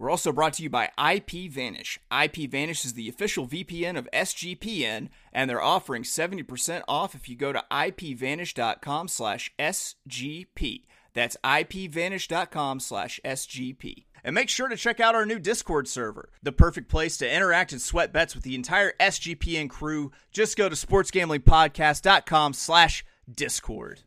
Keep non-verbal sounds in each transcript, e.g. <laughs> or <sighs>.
We're also brought to you by IPVanish. IPVanish is the official VPN of SGPN, and they're offering 70% off if you go to ipvanish.com slash SGP. That's ipvanish.com slash SGP. And make sure to check out our new Discord server, the perfect place to interact and sweat bets with the entire SGPN crew. Just go to sportsgamblingpodcast.com slash Discord.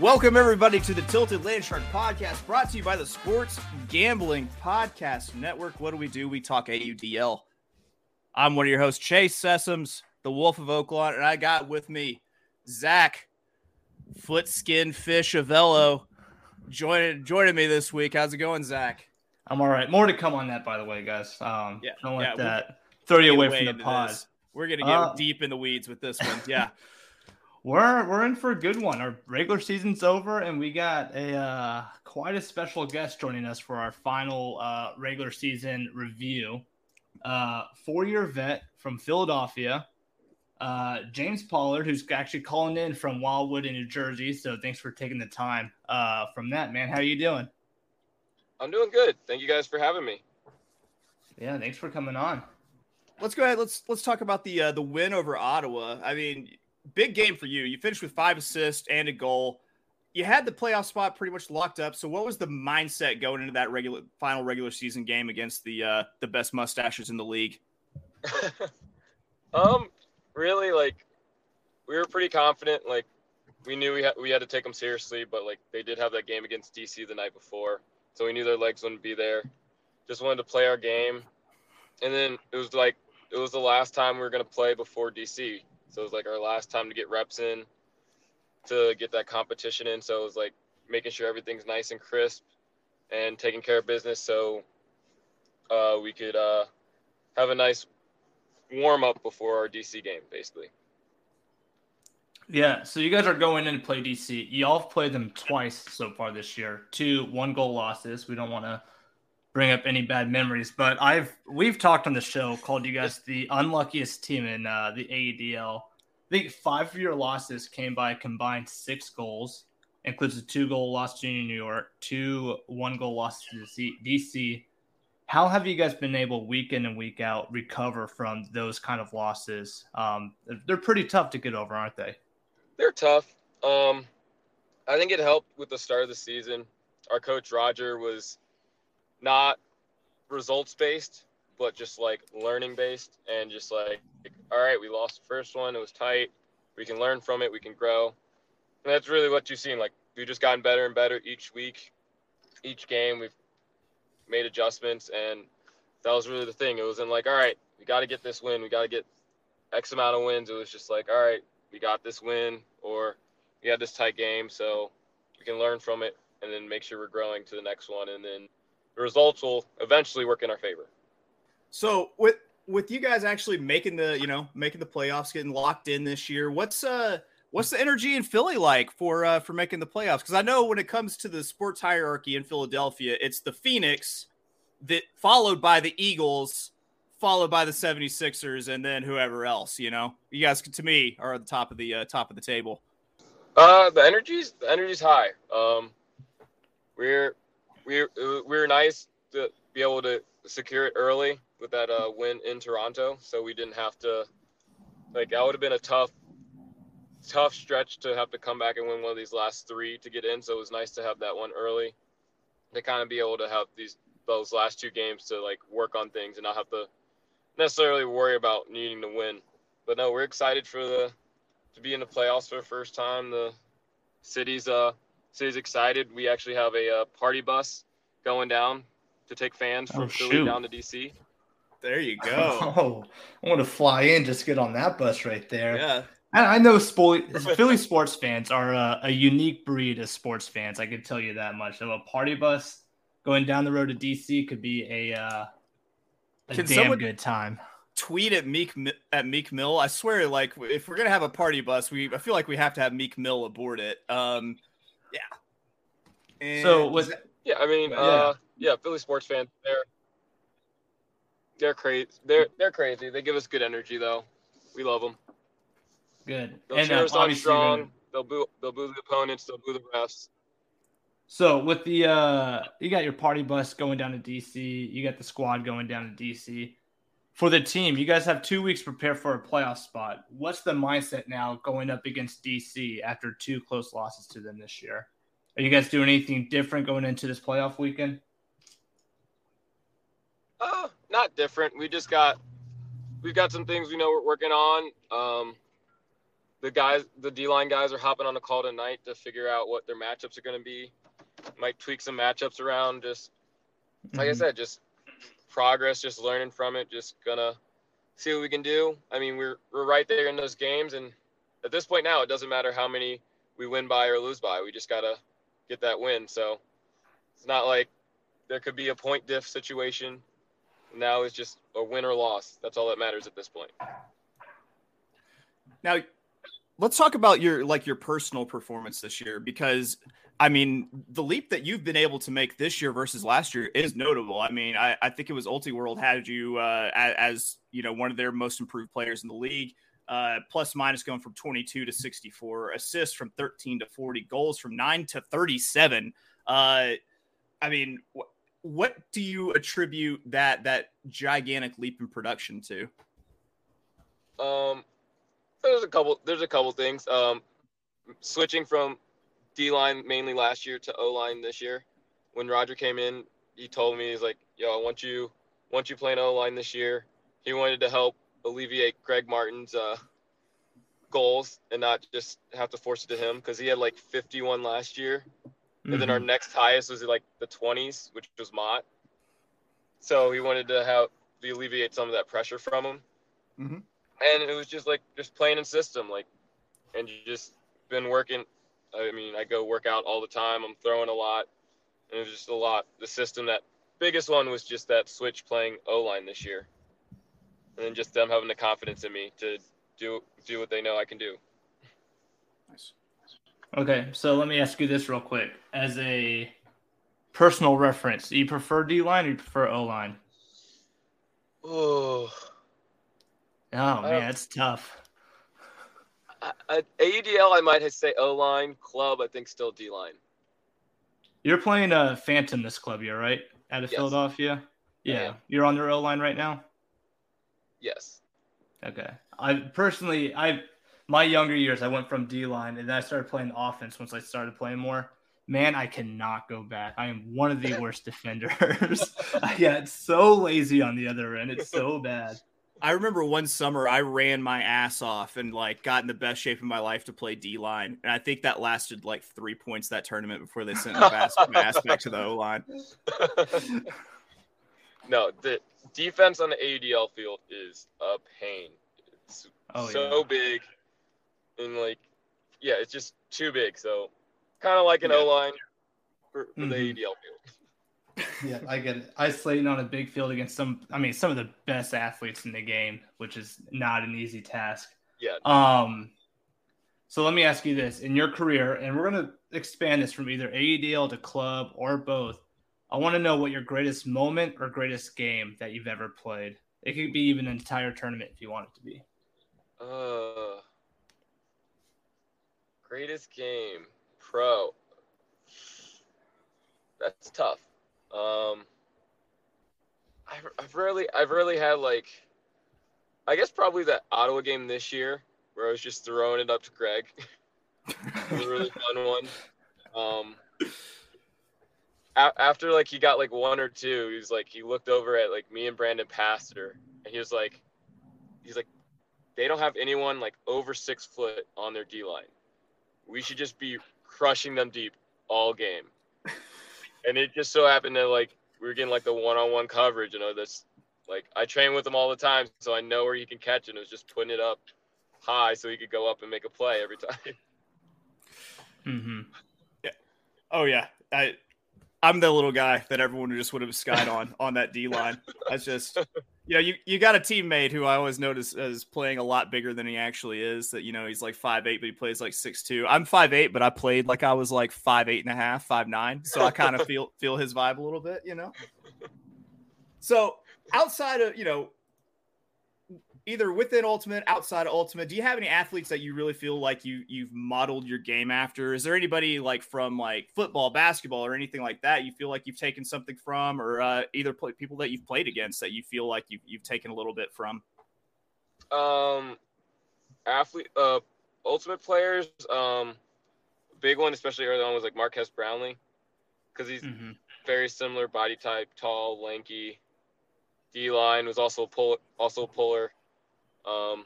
Welcome, everybody, to the Tilted Land Shark podcast brought to you by the Sports Gambling Podcast Network. What do we do? We talk AUDL. I'm one of your hosts, Chase Sessoms, the Wolf of Oaklawn, and I got with me Zack Footskin Fish Avello joining, joining me this week. How's it going, Zack? I'm all right. More to come on that, by the way, guys. Um, Yeah, don't let yeah, that throw you away from the pod. this. We're going to get Uh, deep in the weeds with this one. Yeah. <laughs> We're we're in for a good one. Our regular season's over, and we got a uh, quite a special guest joining us for our final uh, regular season review. Uh, four-year vet from Philadelphia, uh, James Pollard, who's actually calling in from Wildwood in New Jersey. So thanks for taking the time uh, from that, man. How are you doing? I'm doing good. Thank you guys for having me. Yeah, thanks for coming on. let's go ahead. Let's let's talk about the uh, the win over Ottawa. I mean, big game for you. You finished with five assists and a goal. You had the playoff spot pretty much locked up. So, what was the mindset going into that regular final regular season game against the uh, the best mustaches in the league? <laughs> um, really, like, we were pretty confident. Like, we knew we had we had to take them seriously, but like they did have that game against DC the night before, so we knew their legs wouldn't be there. Just wanted to play our game, and then it was like it was the last time we were gonna play before DC, so it was like our last time to get reps in, to get that competition in. So it was like making sure everything's nice and crisp, and taking care of business, so uh, we could uh, have a nice warm up before our DC game, basically. Yeah, so you guys are going in to play DC. Y'all have played them twice so far this year. Two one goal losses. We don't want to bring up any bad memories, but I've we've talked on the show called you guys the unluckiest team in uh, the AUDL. I think five of your losses came by a combined six goals, includes a two goal loss to New York, two one goal losses to DC. How have you guys been able week in and week out recover from those kind of losses? Um, they're pretty tough to get over, aren't they? They're tough. Um, I think it helped with the start of the season. Our coach Roger was not results based, but just like learning based, and just like, all right, we lost the first one. It was tight. We can learn from it. We can grow. And that's really what you've seen. Like we've just gotten better and better each week, each game. We've made adjustments, and that was really the thing. It wasn't like, all right, we got to get this win. We got to get X amount of wins. It was just like, all right, we got this win, or we had this tight game, so we can learn from it and then make sure we're growing to the next one, and then the results will eventually work in our favor. So, with with you guys actually making the you know making the playoffs, getting locked in this year, what's uh what's the energy in Philly like for uh for making the playoffs? Because I know when it comes to the sports hierarchy in Philadelphia, it's the Phoenix that followed by the Eagles, followed by the 76ers, and then whoever else. You know, you guys to me are at the top of the uh, top of the table. Uh, the energy's the energy's high. Um, we're we're we're nice to be able to secure it early with that uh, win in Toronto, so we didn't have to like that would have been a tough tough stretch to have to come back and win one of these last three to get in. So it was nice to have that one early to kind of be able to have these those last two games to like work on things and not have to necessarily worry about needing to win. But no, we're excited for the to be in the playoffs for the first time. The city's uh city's excited. We actually have a uh, party bus going down to take fans from Oh, Philly shoot. down to DC. There you go. <laughs> Oh, I want to fly in, just get on that bus right there. yeah. I, I know Spo- Philly sports fans are a, a unique breed of sports fans. I can tell you that much. So a party bus going down the road to DC could be a uh, a Can damn someone- good time. Tweet at Meek at Meek Mill. I swear, like if we're gonna have a party bus, we I feel like we have to have Meek Mill aboard it. Um, yeah. And So with Yeah, I mean, Yeah. uh, yeah, Philly sports fans, they're they're crazy. They're they're crazy. They give us good energy though. We love them. good They'll and cheer uh, us on strong. gonna- They'll boo they'll boo the opponents. They'll boo the refs. So with the uh you got your party bus going down to DC, you got the squad going down to DC. For the team, you guys have two weeks to prepare for a playoff spot. What's the mindset now going up against DC after two close losses to them this year? Are you guys doing anything different going into this playoff weekend? Uh, not different. We just got we've got some things we know we're working on. Um, the guys, the D line guys, are hopping on a call tonight to figure out what their matchups are going to be. Might tweak some matchups around. Just like I Mhm. said, just progress, just learning from it. Just gonna see what we can do. I mean, we're we're right there in those games, and at this point now, it doesn't matter how many we win by or lose by. We just gotta get that win. So it's not like there could be a point diff situation. Now it's just a win or loss. That's all that matters at this point. Now, let's talk about your like your personal performance this year because I mean the leap that you've been able to make this year versus last year is notable. I mean, I, I think it was Ultiworld had you uh, as, you know one of their most improved players in the league. Uh, plus minus going from 22 to 64, assists from 13 to 40, goals from 9 to 37. Uh, I mean, wh- what do you attribute that that gigantic leap in production to? Um, there's a couple. There's a couple things. Um, switching from D line mainly last year to O line this year. When Roger came in, he told me he's like, "Yo, I want you, want you playing O line this year." He wanted to help alleviate Greg Martin's uh, goals and not just have to force it to him because he had like 51 last year, and then our Mhm. next highest was like the 20s, which was Mott. So he wanted to have to alleviate some of that pressure from him. Mhm. And it was just like just playing in system, like, and you just been working. I mean, I go work out all the time. I'm throwing a lot, and it was just a lot. The system that biggest one was just that switch playing O line this year, and then just them having the confidence in me to do do what they know I can do. Nice. Okay, so let me ask you this real quick. As a personal reference, do you prefer D line or you prefer O line? Oh, Oh man, don't- tough. At AUDL I might say O line. Club I think still D line. You're playing a Phantom this club year, right? Out of Yes. Philadelphia. Yeah, you're on their O line right now. Yes. Okay. I personally, I my younger years, I went from D line and then I started playing offense once I started playing more. Man, I cannot go back. I am one of the <laughs> worst defenders. <laughs> I got so lazy on the other end. It's so bad. I remember one summer I ran my ass off and like got in the best shape of my life to play D line, and I think that lasted like three points that tournament before they sent my ass, my ass back to the O line. <laughs> no, the defense on the AUDL field is a pain. It's Oh, so yeah. big, and like, yeah, it's just too big. So, kind of like an Yeah. O line for, for the Mhm. AUDL field. Yeah, I get it. Isolating on a big field against some, I mean, some of the best athletes in the game, which is not an easy task. Yeah. Um, so let me ask you this: in your career, and we're going to expand this from either AUDL to club or both. I want to know what your greatest moment or greatest game that you've ever played. It could be even an entire tournament if you want it to be. Uh, greatest game, pro. That's tough. Um, I've, I've really, I've really had like, I guess probably that Ottawa game this year where I was just throwing it up to Greg. it was a really fun one. Um, a- after like he got like one or two, he was like he looked over at like me and Brandon Pastor, and he was like, he's like, they don't have anyone like over six foot on their D line. We should just be crushing them deep all game. And it just so happened that like we were getting like the one on one coverage, you know, this Like I train with him all the time, so I know where he can catch it. And it was just putting it up high so he could go up and make a play every time. Mm-hmm. Yeah. Oh yeah. I I'm the little guy that everyone just would have skied on <laughs> on that D line. That's just you know, you, you got a teammate who I always notice is playing a lot bigger than he actually is. That you know he's like five eight, but he plays like six two. I'm five eight, but I played like I was like five eight and a half, five nine. So I kind of <laughs> feel feel his vibe a little bit, you know. So outside of you know either within Ultimate, outside of Ultimate, do you have any athletes that you really feel like you you've modeled your game after? Is there anybody like from like football, basketball, or anything like that you feel like you've taken something from, or uh, either play, people that you've played against that you feel like you've you've taken a little bit from? Um, athlete, uh, Ultimate players. Um, big one, especially early on, was like Marques Brownlee, because he's Mm-hmm. very similar body type, tall, lanky. D line was also pull, also a puller. Um,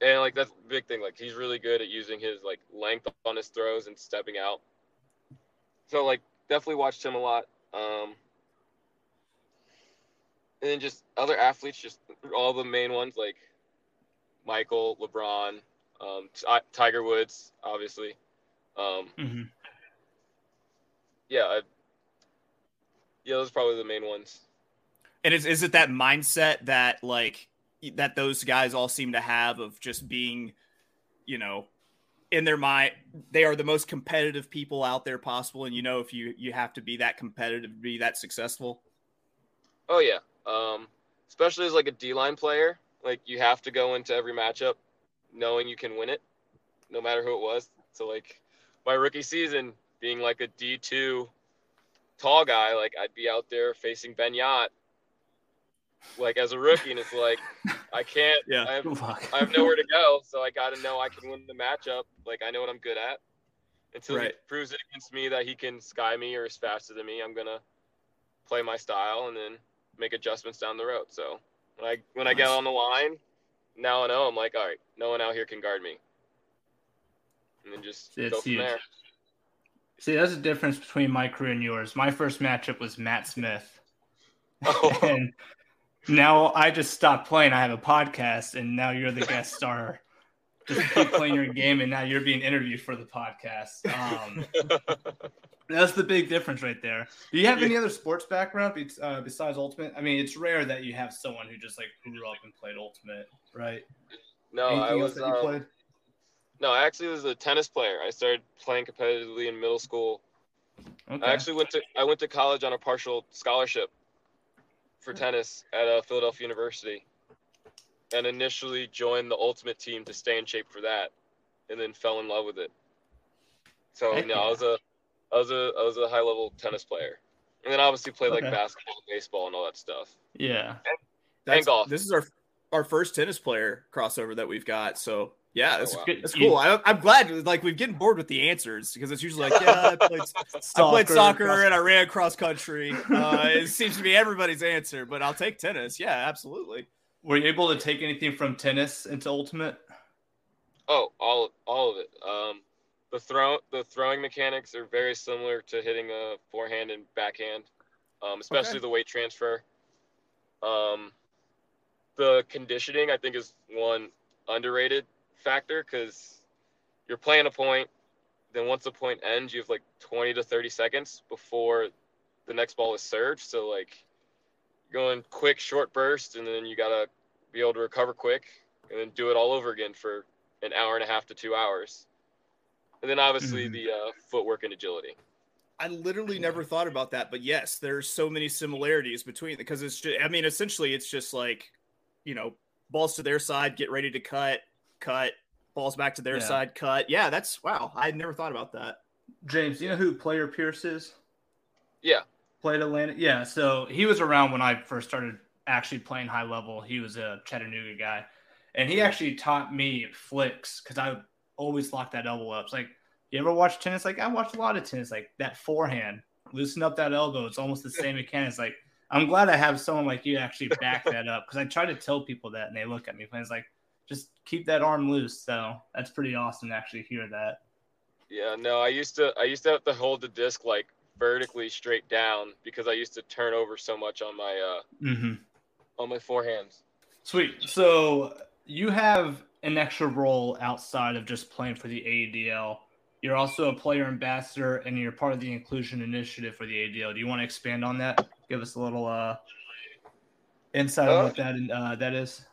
and like that's the big thing. Like he's really good at using his like length on his throws and stepping out. So like definitely watched him a lot. Um, and then just other athletes, just all the main ones like Michael, LeBron, um, Ti- Tiger Woods, obviously. Um, Mm-hmm. yeah, I, yeah, those are probably the main ones. And is is it that mindset that like that those guys all seem to have of just being, you know, in their mind they are the most competitive people out there possible, and you know if you you have to be that competitive to be that successful. Oh yeah, um, especially as like a D line player, like you have to go into every matchup knowing you can win it, no matter who it was. So like my rookie season, being like a D two tall guy, like I'd be out there facing Ben Jagt, like as a rookie, and it's like I can't. Yeah. I have. <laughs> I have nowhere to go, so I got to know I can win the matchup. Like I know what I'm good at. Until Right. he proves it against me that he can sky me or is faster than me, I'm gonna play my style and then make adjustments down the road. So when I when I get on the line, now I know I'm like, all right, no one out here can guard me, and then just It's go from huge. there. See, that's the difference between my career and yours. My first matchup was Matt Smith. <laughs> Oh, <laughs> and now I just stopped playing. I have a podcast, and now you're the guest star. Just keep playing your game, and now you're being interviewed for the podcast. Um, that's the big difference right there. Do you have any other sports background be- uh, besides Ultimate? I mean, it's rare that you have someone who just like grew up and played Ultimate, right? no, I Anything else was um, played? no, I actually was a tennis player. I started playing competitively in middle school. Okay. I actually went to I went to college on a partial scholarship for tennis at uh, Philadelphia University, and initially joined the ultimate team to stay in shape for that, and then fell in love with it. So Heck no, yeah. I was a I was a I was a high level tennis player, and then obviously played like Okay. basketball, baseball, and all that stuff. yeah. That's, golf. This is our our first tennis player crossover that we've got. So yeah, that's, Oh, wow. that's cool. I, I'm glad. Like we've getting bored with the answers because it's usually like, yeah, I played, <laughs> I played soccer and I ran cross country. Uh, it <laughs> seems to be everybody's answer, but I'll take tennis. Yeah, absolutely. Were you able to take anything from tennis into Ultimate? Oh, all all of it. Um, the throw the throwing mechanics are very similar to hitting a forehand and backhand, um, especially Okay. the weight transfer. Um, the conditioning I think is one underrated factor because you're playing a point, then once the point ends, you have like 20 to 30 seconds before the next ball is served. So like going quick, short burst, and then you gotta be able to recover quick, and then do it all over again for an hour and a half to two hours. And then obviously Mhm. the uh, footwork and agility. I literally never thought about that, but yes, there's so many similarities between because it's just, I mean, essentially, it's just like, you know, balls to their side, get ready to cut, cut, balls back to their Yeah. side, cut. Yeah, that's wow. I had never thought about that. James, you know who Player Pierce is? Yeah. Played Atlanta. Yeah, so he was around when I first started actually playing high level. He was a Chattanooga guy, and he actually taught me flicks because I always lock that elbow up. It's like, you ever watch tennis? Like I watched a lot of tennis. Like that forehand, loosen up that elbow. It's almost the same mechanics. Like I'm glad I have someone like you actually back that up because I try to tell people that and they look at me and it's like, just keep that arm loose. So that's pretty awesome to actually hear that. Yeah, no, I used to I used to have to hold the disc like vertically straight down because I used to turn over so much on my uh Mm-hmm. on my forehands. Sweet. So you have an extra role outside of just playing for the AUDL. You're also a player ambassador, and you're part of the inclusion initiative for the AUDL. Do you want to expand on that? Give us a little uh, insight on Uh, what that uh, that is.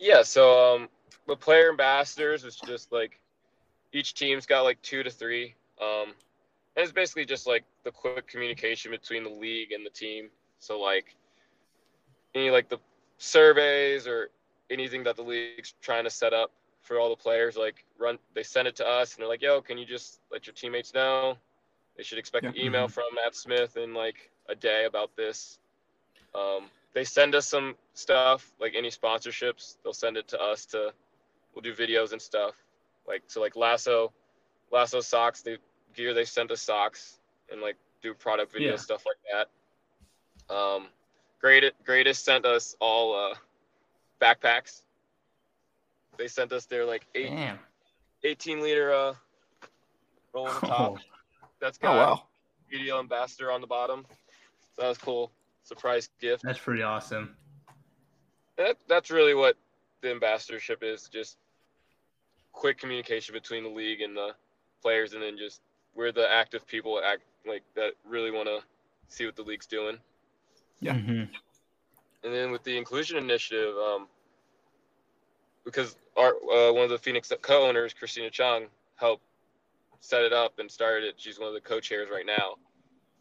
Yeah, so um the player ambassadors is just like each team's got like two to three. Um and it's basically just like the quick communication between the league and the team. So like any like the surveys or anything that the league's trying to set up for all the players, like run they send it to us and they're like, yo, can you just let your teammates know? They should expect an Yeah. email from Matt Smith in like a day about this. Um, they send us some stuff, like any sponsorships, they'll send it to us to we'll do videos and stuff. Like so like Lasso Lasso socks, they gear they sent us socks and like do product video Yeah. stuff like that. Um Greatest Greatest sent us all uh backpacks. They sent us their like eight, Damn. 18 liter uh roll on the top. Oh, <laughs> That's Oh got wow. video ambassador on the bottom. So that was cool. Surprise gift. that's pretty awesome. That, that's really what the ambassadorship is just quick communication between the league and the players and then just we're the active people act like that really want to see what the league's doing Yeah. Mhm. and then with the inclusion initiative um, because our uh, one of the phoenix co-owners christina chung helped set it up and started it she's one of the co-chairs right now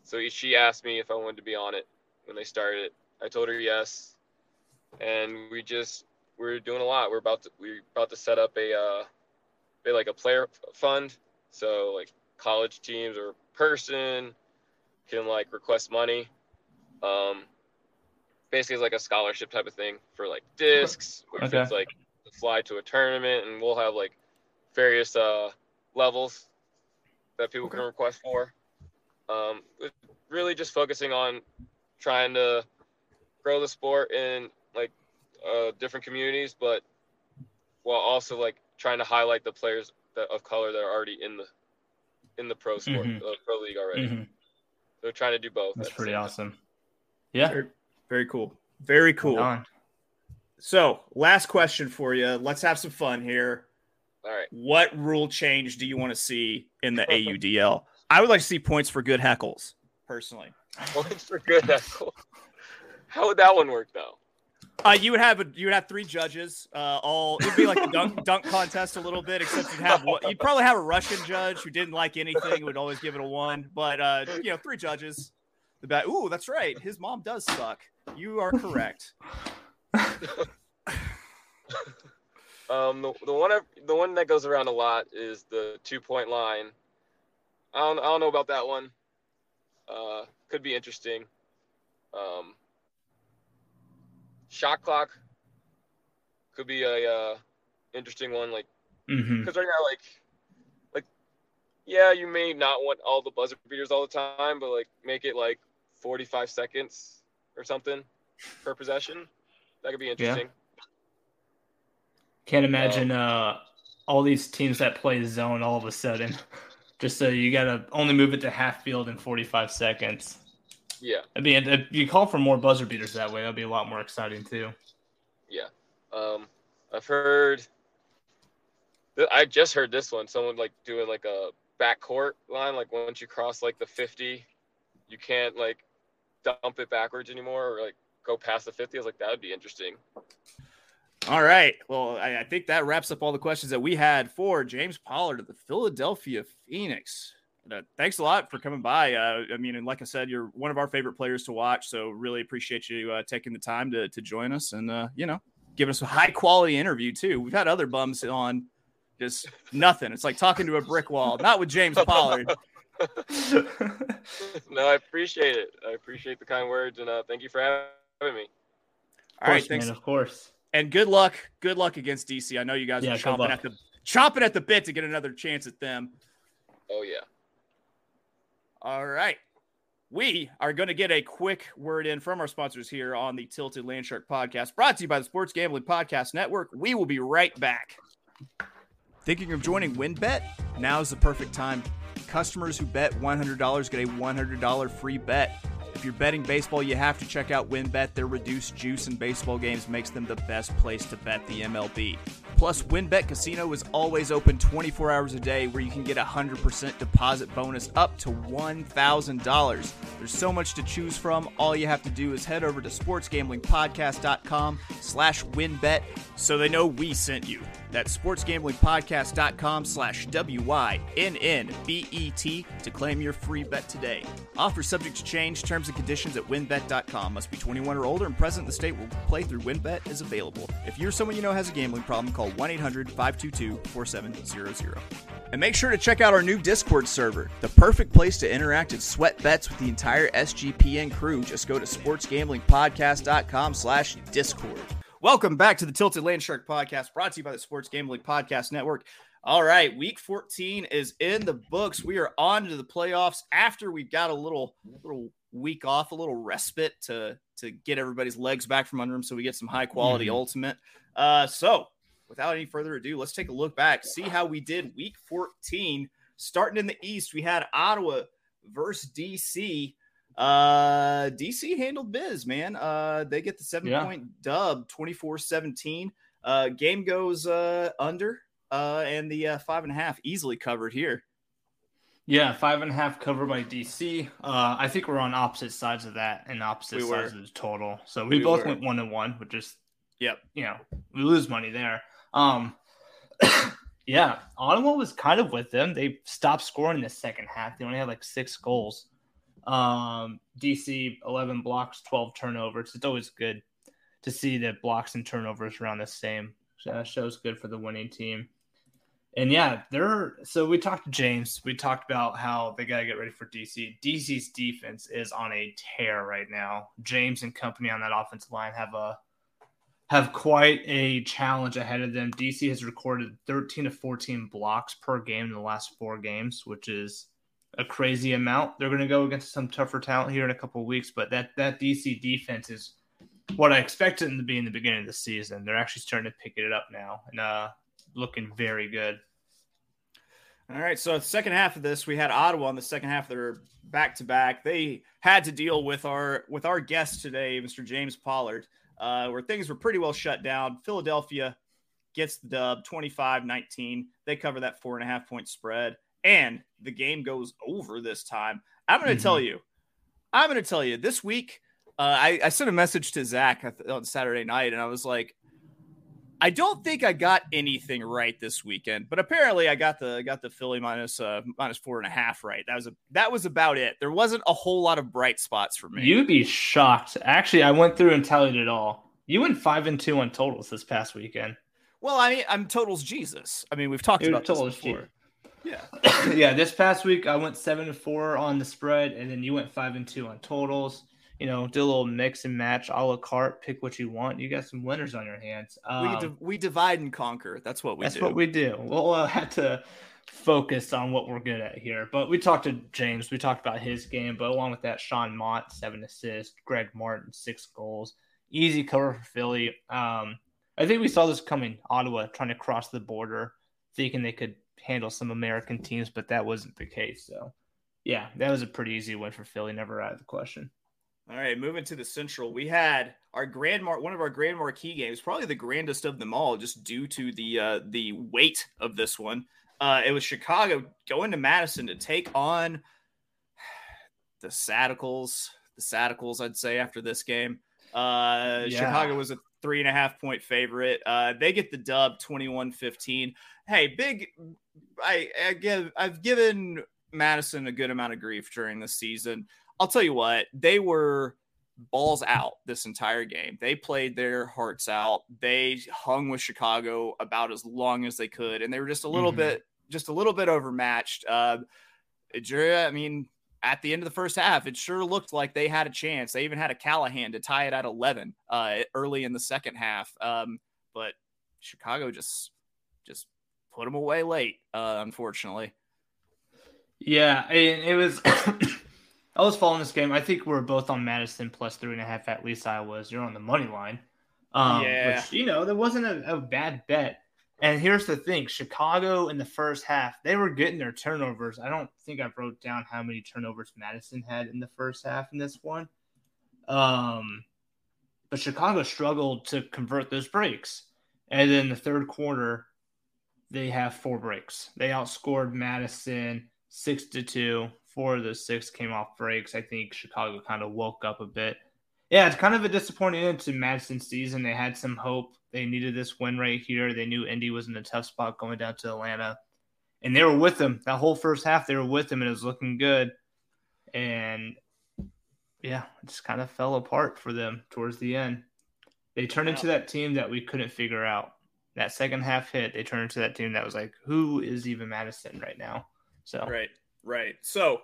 so she asked me if i wanted to be on it when they started i told her yes and we just we're doing a lot. We're about to we're about to set up a uh a, like a player fund. So like college teams or person can like request money. Um basically it's like a scholarship type of thing for like discs or if Okay. it's like fly to a tournament and we'll have like various uh levels that people can request for. Um really just focusing on trying to grow the sport in like uh different communities but while also like trying to highlight the players that, of color that are already in the in the pro sport Mhm. uh, pro league already Mhm. they're trying to do both That's pretty same time. awesome. Yeah. Very, very cool. Very cool. So, last question for you. Let's have some fun here. all right What rule change do you want to see in the AUDL? I would like to see points for good heckles, personally. <laughs> Points for good heckle. How would that one work though? Uh, you would have a, you would have three judges. Uh, all it'd be like the dunk <laughs> dunk contest a little bit, except you'd have one, you'd probably have a Russian judge who didn't like anything, would always give it a one. But uh, you know, three judges. The bat. Ooh, that's right. His mom does suck. You are correct. <laughs> Um, the, the one the one that goes around a lot is the two point line. I don't I don't know about that one. Uh, could be interesting. Um, shot clock could be a uh, interesting one. Like because right now like like yeah you may not want all the buzzer beaters all the time, but like make it like forty five seconds or something per possession. That could be interesting. Can't imagine uh, all these teams that play zone all of a sudden. <laughs> Just so you gotta only move it to half field in 45 seconds. Yeah. I mean, if you call for more buzzer beaters that way, that'd be a lot more exciting too. Yeah. Um, I've heard. I just heard this one. Someone like doing like a backcourt line. Like once you cross like the fifty, you can't like dump it backwards anymore, or like go past the fifty. I was like, that would be interesting. All right. Well, I, I think that wraps up all the questions that we had for James Pollard of the Philadelphia Phoenix. Uh, thanks a lot for coming by. Uh, I mean, and like I said, you're one of our favorite players to watch. So really appreciate you uh, taking the time to, to join us and, uh, you know, giving us a high quality interview too. We've had other bums on just nothing. It's like talking to a brick wall, not with James Pollard. <laughs> <laughs> no, I appreciate it. I appreciate the kind words, and uh, thank you for having me. Of All right. course, Thanks. man, of course. And good luck. Good luck against DC. I know you guys Yeah, are good chomping at the chomping at the bit to get another chance at them. Oh yeah. All right. We are going to get a quick word in from our sponsors here on the Tilted Landshark podcast, brought to you by the Sports Gambling Podcast Network. We will be right back. Thinking of joining WynnBET? Now is the perfect time. customers who bet $100 get a $100 free bet. If you're betting baseball, you have to check out WynnBET. Their reduced juice in baseball games makes them the best place to bet the MLB. Plus, WynnBET Casino is always open 24 hours a day where you can get a 100% deposit bonus up to $1,000. There's so much to choose from. All you have to do is head over to sportsgamblingpodcast.com slash wynnbet so they know we sent you. That's sportsgamblingpodcast.com slash W-Y-N-N-B-E-T to claim your free bet today. Offer subject to change. Terms and conditions at wynnbet.com. Must be 21 or older and present in the state where play through WynnBET is available. If you're someone you know has a gambling problem, call 1-800-522-4700. And make sure to check out our new Discord server, the perfect place to interact and sweat bets with the entire SGPN crew. Just go to sportsgamblingpodcast.com slash Discord. Welcome back to the Tilted Land Shark podcast, brought to you by the Sports Gambling Podcast Network. All right, week 14 is in the books. We are on to the playoffs after we've got a little little week off, a little respite to to get everybody's legs back from under them so we get some high quality Mhm. ultimate. Uh so without any further ado, let's take a look back, see how we did week 14. Starting in the East, we had Ottawa versus DC. Uh, DC handled biz, man. Uh, they get the seven Yeah. point dub 24 17. Uh, game goes uh, under, uh, and the uh, five and a half easily covered here. Yeah, five and a half covered by DC. Uh, I think we're on opposite sides of that and opposite We sides of the total. So we, We both were. went one and one, which is Yep. you know we lose money there. Um, <coughs> yeah, Ottawa was kind of with them. They stopped scoring in the second half. They only had like six goals. Um, DC eleven blocks, twelve turnovers. It's always good to see that blocks and turnovers around the same. Shows good for the winning team. And yeah, they're so we talked to James. We talked about how they got to get ready for DC. DC's defense is on a tear right now. James and company on that offensive line have a have quite a challenge ahead of them. DC has recorded 13 to 14 blocks per game in the last four games, which is a crazy amount. They're going to go against some tougher talent here in a couple of weeks, but that that DC defense is what I expected them to be in the beginning of the season. They're actually starting to pick it up now and uh, looking very good. All right, so the second half of this, we had Ottawa in the second half. They're back to back. They had to deal with our with our guest today, Mr. James Pollard, uh, where things were pretty well shut down. Philadelphia gets the dub 25-19. They cover that four and a half point spread, and the game goes over this time. I'm going to Mhm. tell you, I'm going to tell you this week. Uh, I, I sent a message to Zack on Saturday night, and I was like, I don't think I got anything right this weekend, but apparently I got the got the Philly minus uh minus four and a half right. That was a that was about it. There wasn't a whole lot of bright spots for me. You'd be shocked. Actually, I went through and tallied it all. You went five and two on totals this past weekend. well, I mean, I'm totals Jesus. I mean, we've talked about this totals before. Yeah, yeah, this past week I went seven and four on the spread, and then you went five and two on totals. You know, do a little mix and match, a la carte. Pick what you want. You got some winners on your hands. Um, we di- we divide and conquer. That's what we that's do. what we do. We'll uh, have to focus on what we're good at here. But we talked to James. We talked about his game, but along with that, Sean Mott seven assists, Greg Martin six goals, easy cover for Philly. Um, I think we saw this coming. Ottawa trying to cross the border, thinking they could handle some American teams, but that wasn't the case. So, yeah, that was a pretty easy win for Philly. Never out of the question. All right, moving to the Central, we had our grand mar- one of our grand marquee games, probably the grandest of them all, just due to the uh, the weight of this one. Uh, it was Chicago going to Madison to take on <sighs> the Sadicals. The Sadicals, I'd say, after this game. Uh, Yeah. Chicago was a three and a half point favorite. Uh, they get the dub 21 15. Hey, big. I, I give, I've given Madison a good amount of grief during this season. I'll tell you what, they were balls out this entire game. They played their hearts out. They hung with Chicago about as long as they could, and they were just a little Mhm. bit, just a little bit overmatched. Uh, I mean, at the end of the first half, it sure looked like they had a chance. They even had a Callahan to tie it at 11 uh, early in the second half. Um, but Chicago just, just put them away late, uh, unfortunately. Yeah, and it was. <coughs> I was following this game. I think we are both on Madison plus three and a half. At least I was. You're on the money line. Um, Yeah. Which you know, there wasn't a, a bad bet. And here's the thing Chicago in the first half, they were getting their turnovers. I don't think I wrote down how many turnovers Madison had in the first half in this one. Um, but Chicago struggled to convert those breaks. And then the third quarter, they have four breaks. They outscored Madison six to two. Four of those six came off breaks. I think Chicago kind of woke up a bit. Yeah, it's kind of a disappointing end to Madison's season. They had some hope. They needed this win right here. They knew Indy was in a tough spot going down to Atlanta. And they were with them that whole first half. They were with them and it was looking good. And yeah, it just kind of fell apart for them towards the end. They turned into that team that we couldn't figure out. That second half hit, they turned into that team that was like, who is even Madison right now? So right, right. So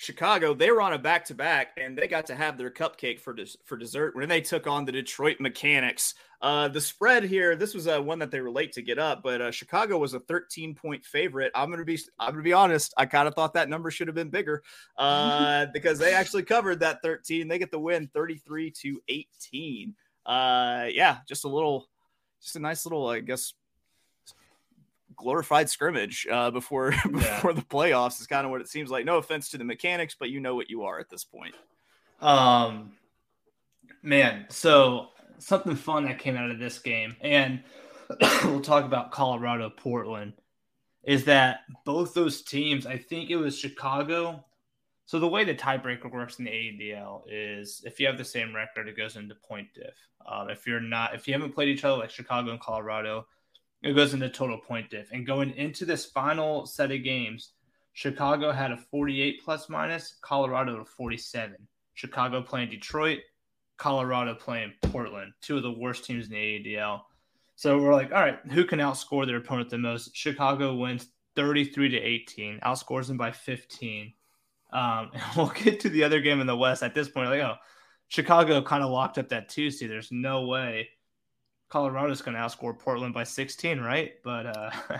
Chicago, they were on a back to back, and they got to have their cupcake for des- for dessert when they took on the Detroit Mechanics. Uh, the spread here, this was uh, one that they were late to get up, but uh, Chicago was a 13 point favorite. I'm gonna be I'm gonna be honest, I kind of thought that number should have been bigger uh, <laughs> because they actually covered that 13. They get the win 33 to 18. Uh, yeah, just a little, just a nice little, I guess, glorified scrimmage uh, before <laughs> yeah. before the playoffs is kind of what it seems like. No offense to the mechanics, but you know what you are at this point. Um, man, so something fun that came out of this game, and <coughs> we'll talk about Colorado Portland. Is that both those teams? I think it was Chicago. So the way the tiebreaker works in the AUDL is if you have the same record, it goes into point diff. Um, if you're not, if you haven't played each other like Chicago and Colorado, it goes into total point diff. And going into this final set of games, Chicago had a 48 plus minus, Colorado a 47. Chicago playing Detroit, Colorado playing Portland, two of the worst teams in the AUDL. So we're like, all right, who can outscore their opponent the most? Chicago wins 33 to 18, outscores them by 15. Um, <laughs> and we'll get to the other game in the West at this point. Like, oh, Chicago kind of locked up that Tuesday. There's no way Colorado's going to outscore Portland by 16, right? But uh, <laughs>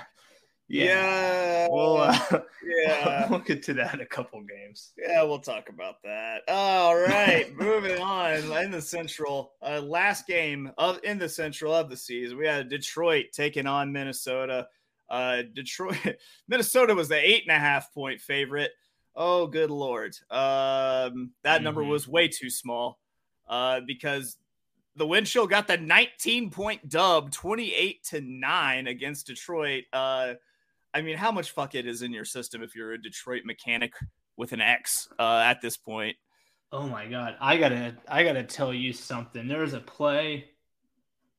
yeah, yeah, we'll uh, yeah, <laughs> we'll get to that in a couple games. Yeah, we'll talk about that. All right, <laughs> moving on in the Central, uh, last game of in the Central of the season, we had Detroit taking on Minnesota. Uh, Detroit, Minnesota was the eight and a half point favorite. Oh, good lord, um, that mm-hmm. number was way too small. Uh, because the wind chill got the 19 point dub 28 to 9 against detroit. Uh i mean how much fuck it is in your system if you're a detroit mechanic with an x uh at this point? Oh my god. I gotta i gotta tell you something. There was a play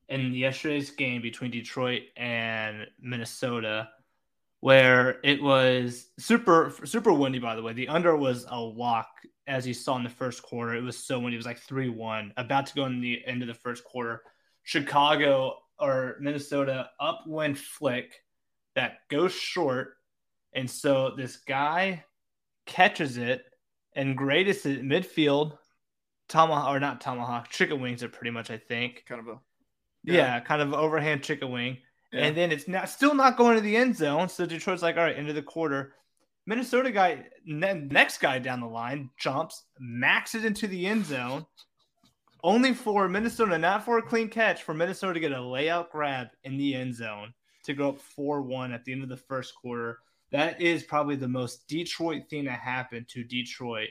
in yesterday's game between detroit and minnesota where it was super super windy by the way. The under was a lock as you saw in the first quarter, it was so when he was like 3 1, about to go in the end of the first quarter. Chicago or Minnesota upwind flick that goes short. And so this guy catches it and greatest at midfield. Tomahawk or not tomahawk, chicken wings are pretty much, I think. Kind of a yeah, yeah kind of overhand chicken wing. Yeah. And then it's not still not going to the end zone. So Detroit's like, all right, into the quarter. Minnesota guy, next guy down the line, jumps, maxes into the end zone, only for Minnesota, not for a clean catch, for Minnesota to get a layout grab in the end zone to go up 4 1 at the end of the first quarter. That is probably the most Detroit thing that happened to Detroit.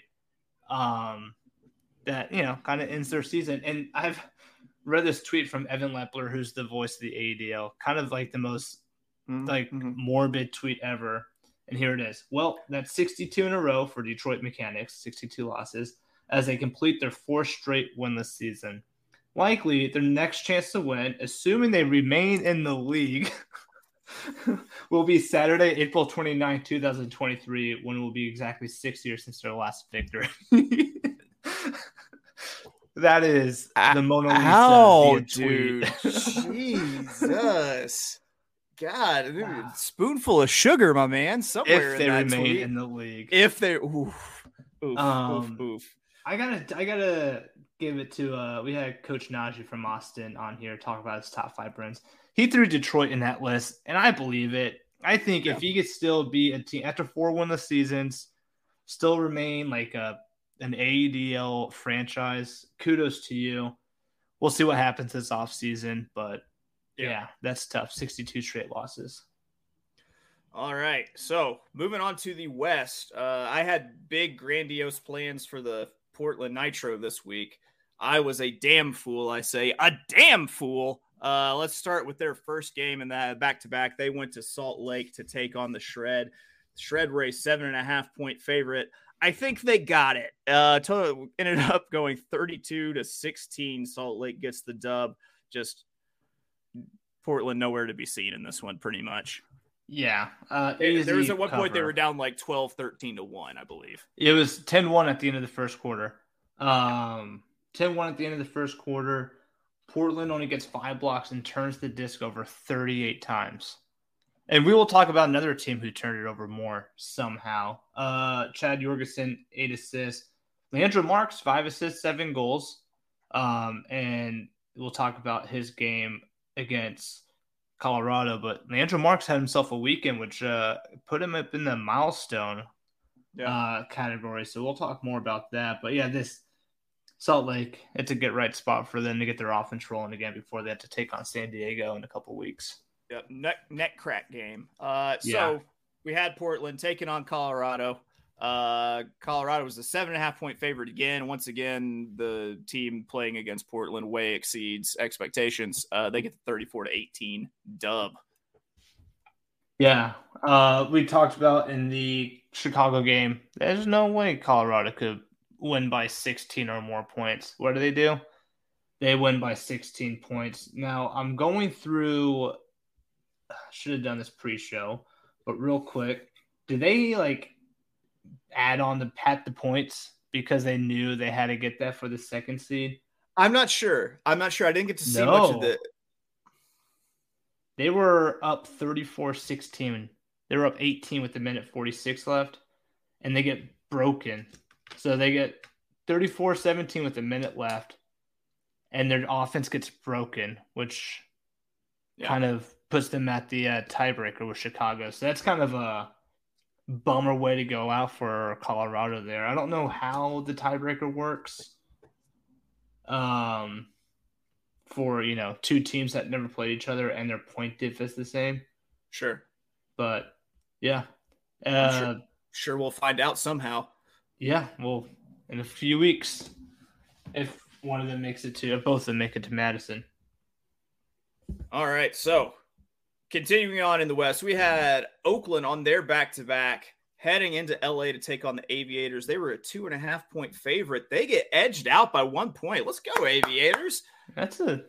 Um, that you know kind of ends their season. And I've read this tweet from Evan Lepler, who's the voice of the AUDL, kind of like the most mm-hmm. like mm-hmm. morbid tweet ever. And here it is. Well, that's 62 in a row for Detroit Mechanics, 62 losses, as they complete their fourth straight winless season. Likely, their next chance to win, assuming they remain in the league, <laughs> will be Saturday, April 29, 2023, when it will be exactly six years since their last victory. <laughs> that is ah, the Mona Lisa. Ow, dude. <laughs> Jesus. God, wow. spoonful of sugar, my man. Somewhere if they remain tweet. in the league, if they, oof, oof, um, oof, oof. I gotta, I gotta give it to. uh We had Coach Najee from Austin on here talk about his top five brands. He threw Detroit in that list, and I believe it. I think yeah. if he could still be a team after four winless seasons, still remain like a an AUDL franchise. Kudos to you. We'll see what happens this offseason, but yeah. yeah, that's tough. 62 straight losses. All right. So moving on to the West, uh, I had big, grandiose plans for the Portland Nitro this week. I was a damn fool, I say, a damn fool. Uh, let's start with their first game in that back to back. They went to Salt Lake to take on the Shred. Shred were a seven and a half point favorite. I think they got it. Uh, total ended up going 32 to 16. Salt Lake gets the dub. Just Portland nowhere to be seen in this one, pretty much. Yeah. Uh, there was at one cover. point they were down like 12, 13 to 1, I believe. It was 10 1 at the end of the first quarter. Um, 10 1 at the end of the first quarter. Portland only gets five blocks and turns the disc over 38 times. And we will talk about another team who turned it over more somehow. Uh, Chad Jorgensen, eight assists. Leandro Marx, five assists, seven goals. Um, and we'll talk about his game against Colorado. But Leandro Marx had himself a weekend, which uh, put him up in the milestone yeah. uh, category. So we'll talk more about that. But yeah, this Salt Lake, it's a get right spot for them to get their offense rolling again before they have to take on San Diego in a couple weeks. Yep, neck neck crack game. Uh, so yeah. we had Portland taking on Colorado. Uh, Colorado was a seven and a half point favorite again. Once again, the team playing against Portland way exceeds expectations. Uh, they get the 34 to 18 dub. Yeah. Uh, we talked about in the Chicago game, there's no way Colorado could win by 16 or more points. What do they do? They win by 16 points. Now, I'm going through, should have done this pre show, but real quick, do they like add on the pat the points because they knew they had to get that for the second seed? I'm not sure. I'm not sure. I didn't get to see no. much of it. They were up 34 16. They were up 18 with the minute 46 left, and they get broken so they get 34 17 with a minute left, and their offense gets broken, which yeah. kind of puts them at the uh, tiebreaker with Chicago. So that's kind of a bummer way to go out for Colorado there. I don't know how the tiebreaker works. Um, for you know two teams that never played each other and their point diff is the same. Sure, but yeah, uh, sure, sure we'll find out somehow. Yeah, well, in a few weeks, if one of them makes it to, if both of them make it to Madison. All right, so continuing on in the West, we had Oakland on their back to back heading into LA to take on the Aviators. They were a two and a half point favorite. They get edged out by one point. Let's go, Aviators. That's a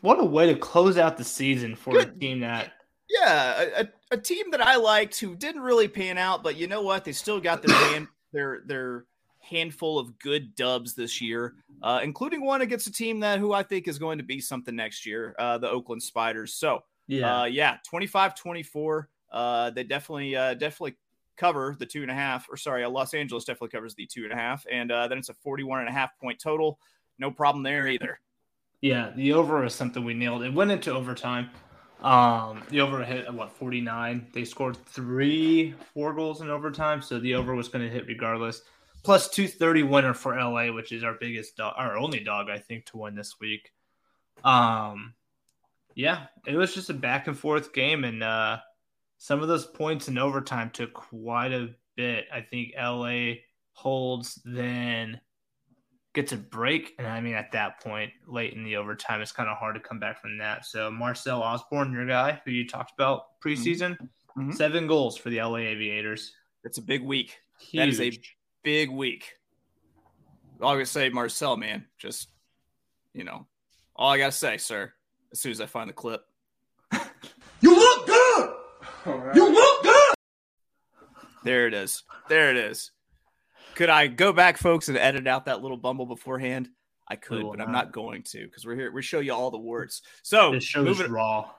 what a way to close out the season for Good. a team that. Yeah, a, a, team that I liked who didn't really pan out, but you know what? They still got their hand, <coughs> their their handful of good dubs this year, uh, including one against a team that who I think is going to be something next year, uh, the Oakland Spiders. So yeah, uh, yeah, 25-24. Uh, they definitely uh, definitely cover the two and a half, or sorry, uh, Los Angeles definitely covers the two and a half, and uh, then it's a 41 and a half point total. No problem there either. Yeah, the over is something we nailed. It went into overtime. Um, the over hit what 49. They scored three, four goals in overtime, so the over was going to hit regardless. Plus 230 winner for LA, which is our biggest dog, our only dog, I think, to win this week. Um, yeah, it was just a back and forth game, and uh, some of those points in overtime took quite a bit. I think LA holds, then gets a break. And I mean, at that point, late in the overtime, it's kind of hard to come back from that. So Marcel Osborne, your guy who you talked about preseason, mm-hmm. mm-hmm. seven goals for the LA Aviators. It's a big week. Huge. That is a big week. All I gotta say, Marcel, man, just you know, all I gotta say, sir. As soon as I find the clip, <laughs> you look good. Right. You look good. There it is. There it is. Could I go back, folks, and edit out that little bumble beforehand? I could, but I'm not going to because we're here. We show you all the words. So this show is raw.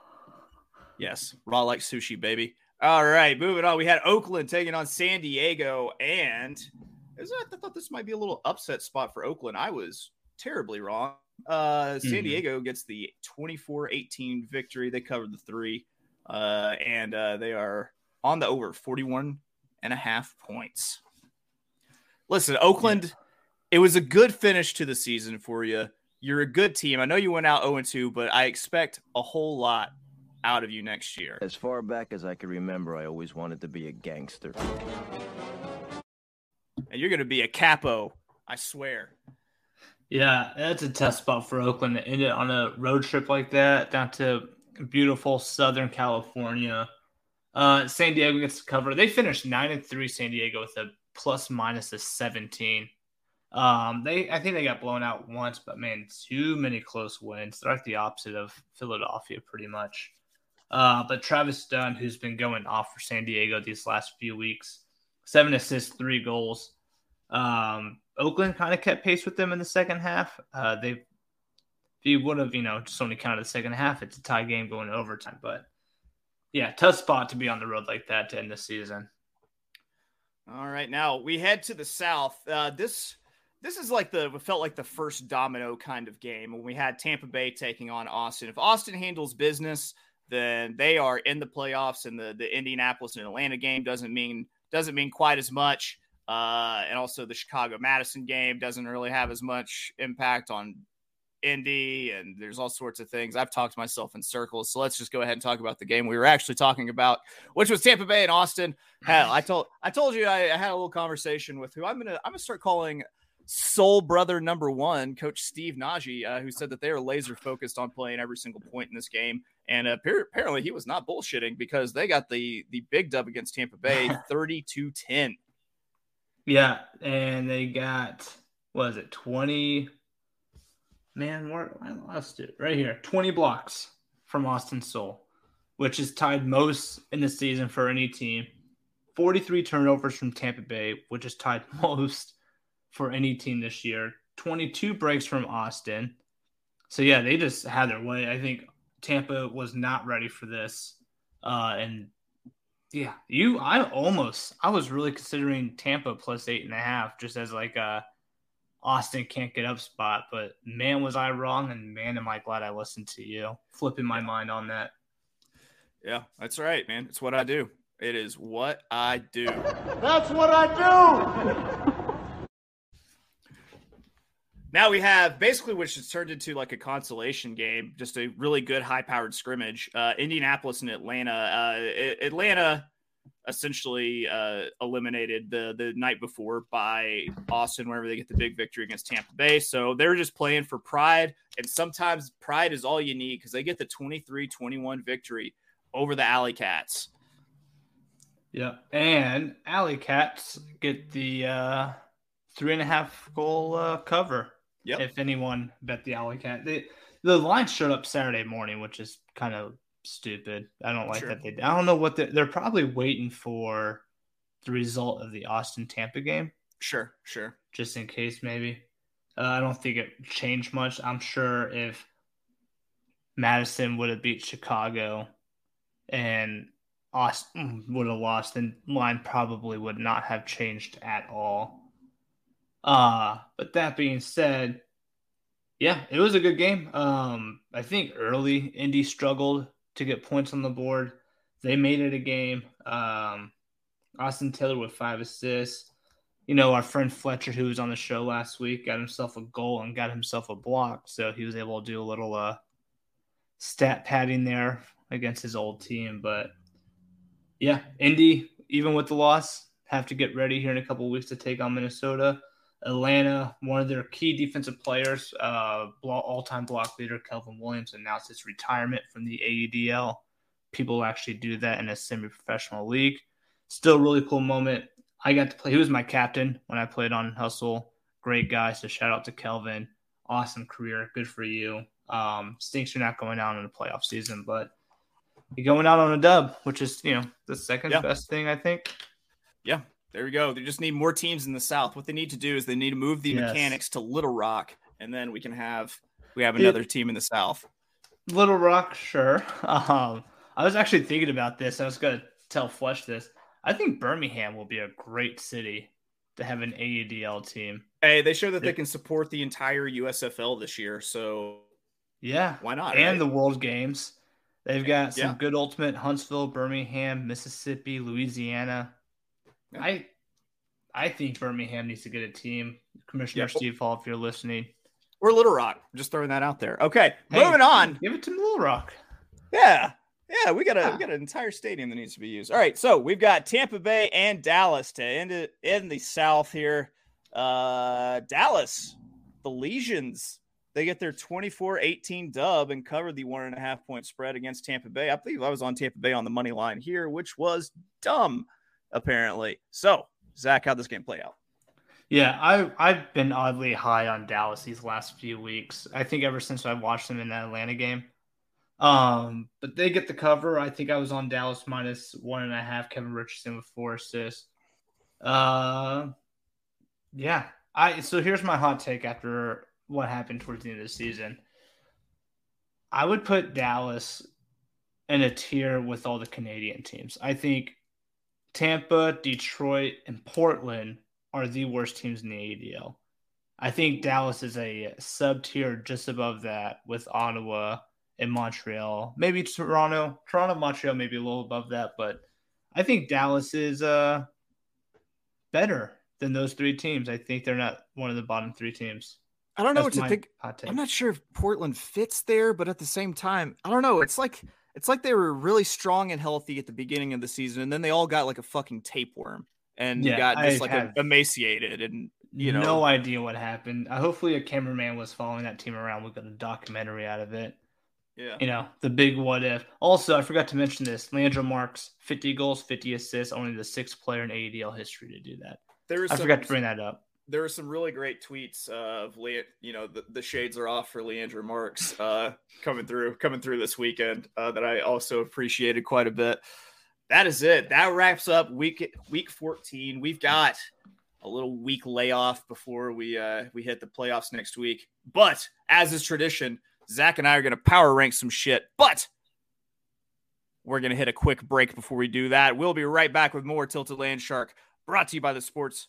Yes, raw like sushi, baby. All right, moving on. We had Oakland taking on San Diego, and I thought this might be a little upset spot for Oakland. I was terribly wrong. Uh, San mm-hmm. Diego gets the 24-18 victory. They covered the three, uh, and uh, they are on the over 41 and a half points. Listen, Oakland, it was a good finish to the season for you. you're a good team. I know you went out 0 2, but I expect a whole lot out of you next year. As far back as I can remember, I always wanted to be a gangster. And you're going to be a capo, I swear. Yeah, that's a tough spot for Oakland to end it on a road trip like that down to beautiful Southern California. Uh, San Diego gets to cover. They finished nine and three. San Diego with a plus minus of seventeen. Um, they I think they got blown out once, but man, too many close wins. They're like the opposite of Philadelphia, pretty much. Uh, but Travis Dunn, who's been going off for San Diego these last few weeks, seven assists, three goals. Um, Oakland kind of kept pace with them in the second half. Uh, they, would have, you know, just only counted the second half, it's a tie game going to overtime. But yeah, tough spot to be on the road like that to end the season. All right, now we head to the south. Uh, this this is like the felt like the first domino kind of game when we had Tampa Bay taking on Austin. If Austin handles business, then they are in the playoffs, and the the Indianapolis and Atlanta game doesn't mean doesn't mean quite as much. Uh, and also the Chicago Madison game doesn't really have as much impact on Indy, and there's all sorts of things. I've talked myself in circles, so let's just go ahead and talk about the game we were actually talking about, which was Tampa Bay and Austin. Hell, I told I told you I, I had a little conversation with who I'm gonna I'm gonna start calling soul brother number one, Coach Steve Najee, uh, who said that they are laser focused on playing every single point in this game. And uh, apparently he was not bullshitting because they got the the big dub against Tampa Bay <laughs> 32 10. Yeah. And they got, was it 20? Man, where I lost it right here 20 blocks from Austin Sol, which is tied most in the season for any team. 43 turnovers from Tampa Bay, which is tied <laughs> most for any team this year. 22 breaks from Austin. So yeah, they just had their way. I think Tampa was not ready for this. Uh, and yeah, you I almost I was really considering Tampa plus eight and a half just as like a Austin can't get up spot, but man was I wrong and man am I glad I listened to you. Flipping my mind on that. Yeah, that's right, man. It's what I do. It is what I do. <laughs> That's what I do. <laughs> Now we have basically which has turned into like a consolation game, just a really good high powered scrimmage. Uh, Indianapolis and Atlanta. Uh, Atlanta essentially uh, eliminated the the night before by Austin whenever they get the big victory against Tampa Bay. So they're just playing for pride. And sometimes pride is all you need because they get the 23 21 victory over the Alley Cats. Yeah. And Alley Cats get the uh, three and a half goal uh, cover Yep. If anyone bet the Alley Cat, they, the line showed up Saturday morning, which is kind of stupid. I don't like sure. that they. I don't know what they're, they're probably waiting for the result of the Austin Tampa game. Sure, sure. Just in case, maybe. Uh, I don't think it changed much. I'm sure if Madison would have beat Chicago and Austin would have lost, then line probably would not have changed at all. Uh, but that being said, yeah, it was a good game. Um, I think early Indy struggled to get points on the board. They made it a game. Um, Austin Taylor with five assists. You know, our friend Fletcher, who was on the show last week, got himself a goal and got himself a block. So he was able to do a little uh, stat padding there against his old team. But yeah, Indy, even with the loss, have to get ready here in a couple weeks to take on Minnesota. Atlanta, one of their key defensive players, uh, all-time block leader Kelvin Williams announced his retirement from the AUDL. People actually do that in a semi-professional league. Still, really cool moment. I got to play. He was my captain when I played on Hustle. Great guy. So shout out to Kelvin. Awesome career. Good for you. Um, stinks you're not going out in the playoff season, but you're going out on a dub, which is you know the second yeah. best thing I think. Yeah, there we go. They just need more teams in the South. What they need to do is they need to move the yes. mechanics to Little Rock, and then we can have we have another it, team in the South. Little Rock, sure. <laughs> Um, I was actually thinking about this. I was going to tell Flesh this. I think Birmingham will be a great city to have an AUDL team. Hey, they show that they can support the entire USFL this year, so yeah, why not? And right? the World Games. They've got some yeah. good ultimate Huntsville, Birmingham, Mississippi, Louisiana. I I think Birmingham needs to get a team. Commissioner yeah. Steve Hall, if you're listening, or Little Rock. I'm just throwing that out there. Okay, hey, moving on. Give it to Little Rock. Yeah. Yeah, we got a yeah. we got an entire stadium that needs to be used. All right, so we've got Tampa Bay and Dallas to end it in the South here. Uh Dallas, the Legions, they get their 24-18 dub and cover the one and a half point spread against Tampa Bay. I believe I was on Tampa Bay on the money line here, which was dumb, apparently. So, Zack, how'd this game play out? Yeah, I I've been oddly high on Dallas these last few weeks. I think ever since I watched them in that Atlanta game. Um, but they get the cover. I think I was on Dallas minus one and a half. Kevin Richardson with four assists. Uh, yeah. I so here's my hot take after what happened towards the end of the season. I would put Dallas in a tier with all the Canadian teams. I think Tampa, Detroit, and Portland are the worst teams in the ADL. I think Dallas is a sub tier just above that with Ottawa and Montreal. Maybe Toronto, Toronto, Montreal, maybe a little above that, but I think Dallas is uh better than those three teams. I think they're not one of the bottom three teams. I don't know That's what to think. I'm not sure if Portland fits there, but at the same time, I don't know. It's like it's like they were really strong and healthy at the beginning of the season, and then they all got like a fucking tapeworm and yeah, got just I like a, emaciated and you know no idea what happened. Uh, hopefully, a cameraman was following that team around. We got a documentary out of it. Yeah, you know the big what if. Also, I forgot to mention this: Leandro Marx, 50 goals, 50 assists, only the sixth player in ADL history to do that. There was I some, forgot to bring that up. There were some really great tweets of Le- you know the, the shades are off for Leandro Marx uh, coming through coming through this weekend uh, that I also appreciated quite a bit that is it. That wraps up week week 14. We've got a little week layoff before we uh, we hit the playoffs next week. But as is tradition, Zack and I are going to power rank some shit. But we're going to hit a quick break before we do that. We'll be right back with more Tilted Landshark, brought to you by the Sports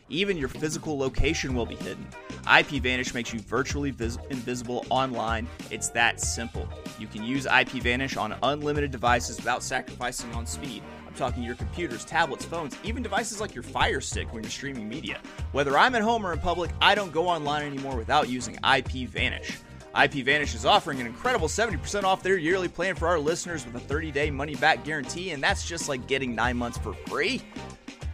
Even your physical location will be hidden. IPVanish makes you virtually vis- invisible online. It's that simple. You can use IPVanish on unlimited devices without sacrificing on speed. I'm talking your computers, tablets, phones, even devices like your Fire Stick when you're streaming media. Whether I'm at home or in public, I don't go online anymore without using IPVanish. IPVanish is offering an incredible 70% off their yearly plan for our listeners with a 30 day money back guarantee, and that's just like getting nine months for free.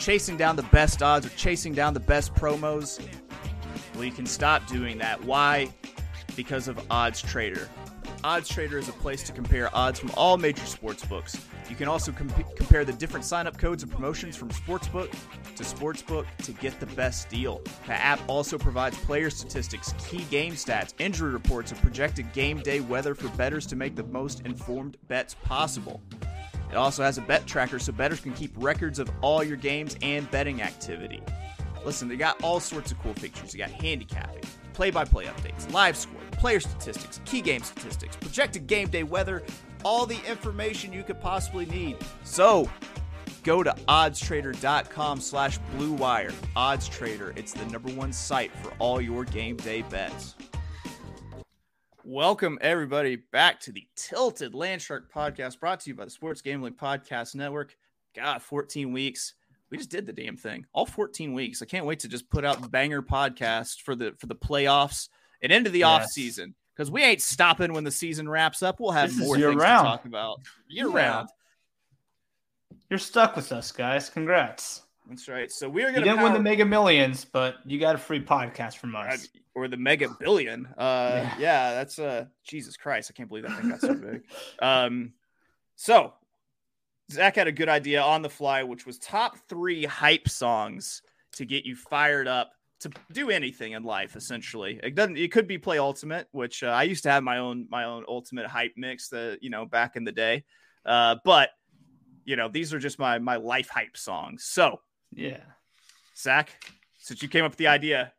Chasing down the best odds or chasing down the best promos, well, you can stop doing that. Why? Because of OddsTrader. Odds Trader is a place to compare odds from all major sports books. You can also comp- compare the different sign-up codes and promotions from sportsbook to sportsbook to get the best deal. The app also provides player statistics, key game stats, injury reports, and projected game day weather for bettors to make the most informed bets possible. It also has a bet tracker so bettors can keep records of all your games and betting activity. Listen, they got all sorts of cool features. You got handicapping, play by play updates, live score, player statistics, key game statistics, projected game day weather, all the information you could possibly need. So, go to oddstrader.com slash bluewire. OddsTrader, it's the number one site for all your game day bets. Welcome, everybody, back to the Tilted Landshark podcast brought to you by the Sports Gambling Podcast Network. God, 14 weeks. We just did the damn thing. All 14 weeks. I can't wait to just put out the banger podcast for the for the playoffs and into the yes. off season because we ain't stopping when the season wraps up. We'll have this more things round. to talk about year yeah. round. You're stuck with us, guys. Congrats. That's right. So we are going to didn't win the Mega Millions, but you got a free podcast from us. or the Mega Billion. Uh, Yeah. yeah. that's uh, Jesus Christ. I can't believe that thing got so big. <laughs> Um, so Zack had a good idea on the fly, which was top three hype songs to get you fired up to do anything in life. Essentially, it doesn't. It could be play Ultimate, which uh, I used to have my own my own Ultimate hype mix. That you know back in the day, uh, but you know these are just my my life hype songs. So Yeah. Zack, since you came up with the idea,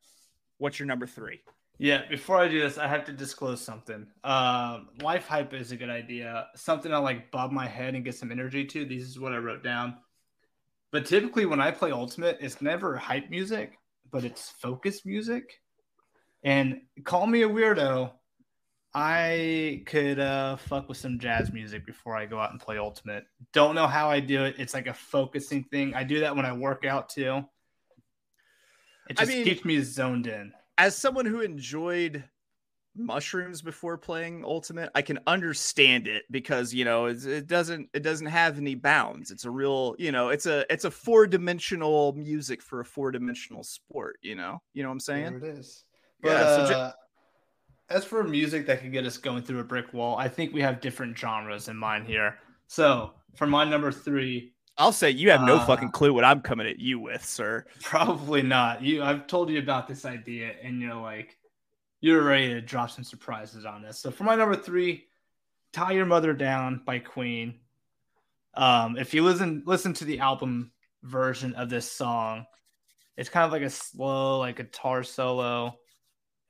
what's your number three? Yeah, before I do this, I have to disclose something. Um, life hype is a good idea. Something I like bob my head and get some energy to. This is what I wrote down. But typically, when I play Ultimate, it's never hype music, but it's focus music. And call me a weirdo. I could uh, fuck with some jazz music before I go out and play Ultimate. Don't know how I do it. It's like a focusing thing. I do that when I work out too. It I just mean- keeps me zoned in. As someone who enjoyed mushrooms before playing Ultimate, I can understand it because you know it's, it doesn't it doesn't have any bounds. It's a real you know it's a it's a four dimensional music for a four dimensional sport. You know you know what I'm saying? There it is. But Yeah, so uh, as for music that could get us going through a brick wall, I think we have different genres in mind here. So for my number three, I'll say you have no Uh, fucking clue what I'm coming at you with, sir. probably not. You, I've told you about this idea, and you're like, you're ready to drop some surprises on this. So for my number three, "Tie Your Mother Down" by Queen. Um, if you listen listen to the album version of this song, it's kind of like a slow, like guitar solo,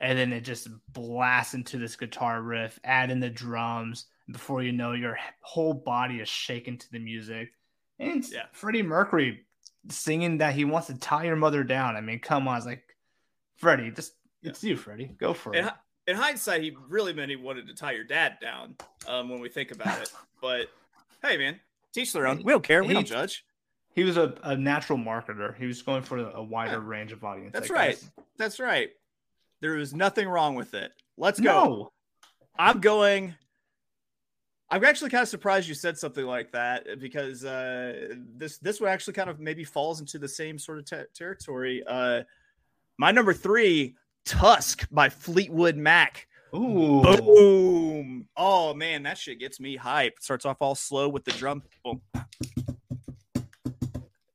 and then it just blasts into this guitar riff. Add in the drums, and before you know, your whole body is shaking to the music. And Yeah. Freddie Mercury singing that he wants to tie your mother down. I mean, come on, it's like Freddie, just it's you, Freddie. Go for it. In, hi- in hindsight, he really meant he wanted to tie your dad down. Um, when we think about it, <laughs> but hey, man, teach their own. We don't care. We He- don't judge. He was a, a natural marketer. He was going for a wider range of audience. That's right. That's right. There was nothing wrong with it. Let's go. No. I'm going. I'm actually kind of surprised you said something like that because uh, this this one actually kind of maybe falls into the same sort of te- territory. Uh, my number three, Tusk by Fleetwood Mac. Ooh. Boom! Oh man, that shit gets me hype. Starts off all slow with the drum. Boom.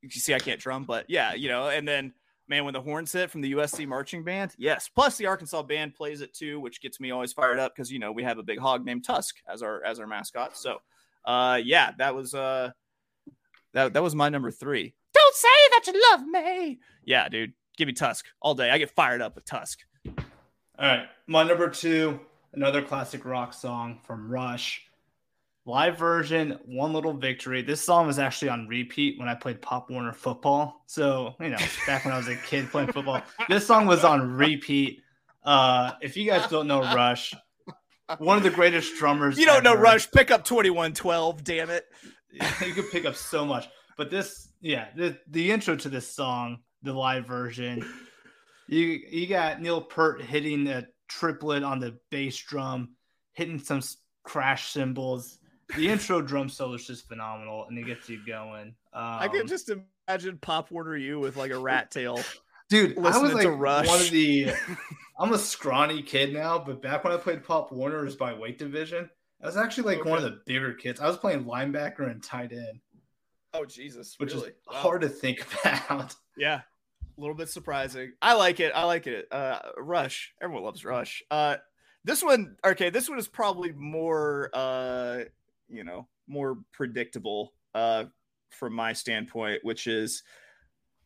You see I can't drum, but yeah, you know, and then man, when the horns hit from the USC marching band, yes. Plus the Arkansas band plays it too, which gets me always fired up because you know we have a big hog named Tusk as our as our mascot. So, uh, yeah, that was uh, that that was my number three. Don't say that you love me. Yeah, dude, give me Tusk all day. I get fired up with Tusk. All right. My number two, another classic rock song from Rush. Live version, One Little Victory. This song was actually on repeat when I played Pop Warner football. So, you know, back when I was a kid <laughs> playing football, this song was on repeat. Uh, if you guys don't know Rush, one of the greatest drummers. You don't know. Rush. Pick up twenty one twelve. Damn it. <laughs> you could pick up so much. But this, yeah, the the intro to this song, the live version, you you got Neil Peart hitting a triplet on the bass drum, hitting some crash cymbals. The intro drum solo is just phenomenal, and it gets you going. Um, I can just imagine Pop Warner you with like a rat tail. <laughs> dude. I was like Rush. one of the. <laughs> I'm a scrawny kid now, but back when I played Pop Warner, was by weight division. I was actually like one of the bigger kids. I was playing linebacker and tight end, Oh Jesus, which really? is Wow. hard to think <laughs> about. Yeah, a little bit surprising. I like it. I like it. Uh, Rush. Everyone loves Rush. Uh, this one, okay. This one is probably more, uh, you know, more predictable. Uh, from my standpoint, which is.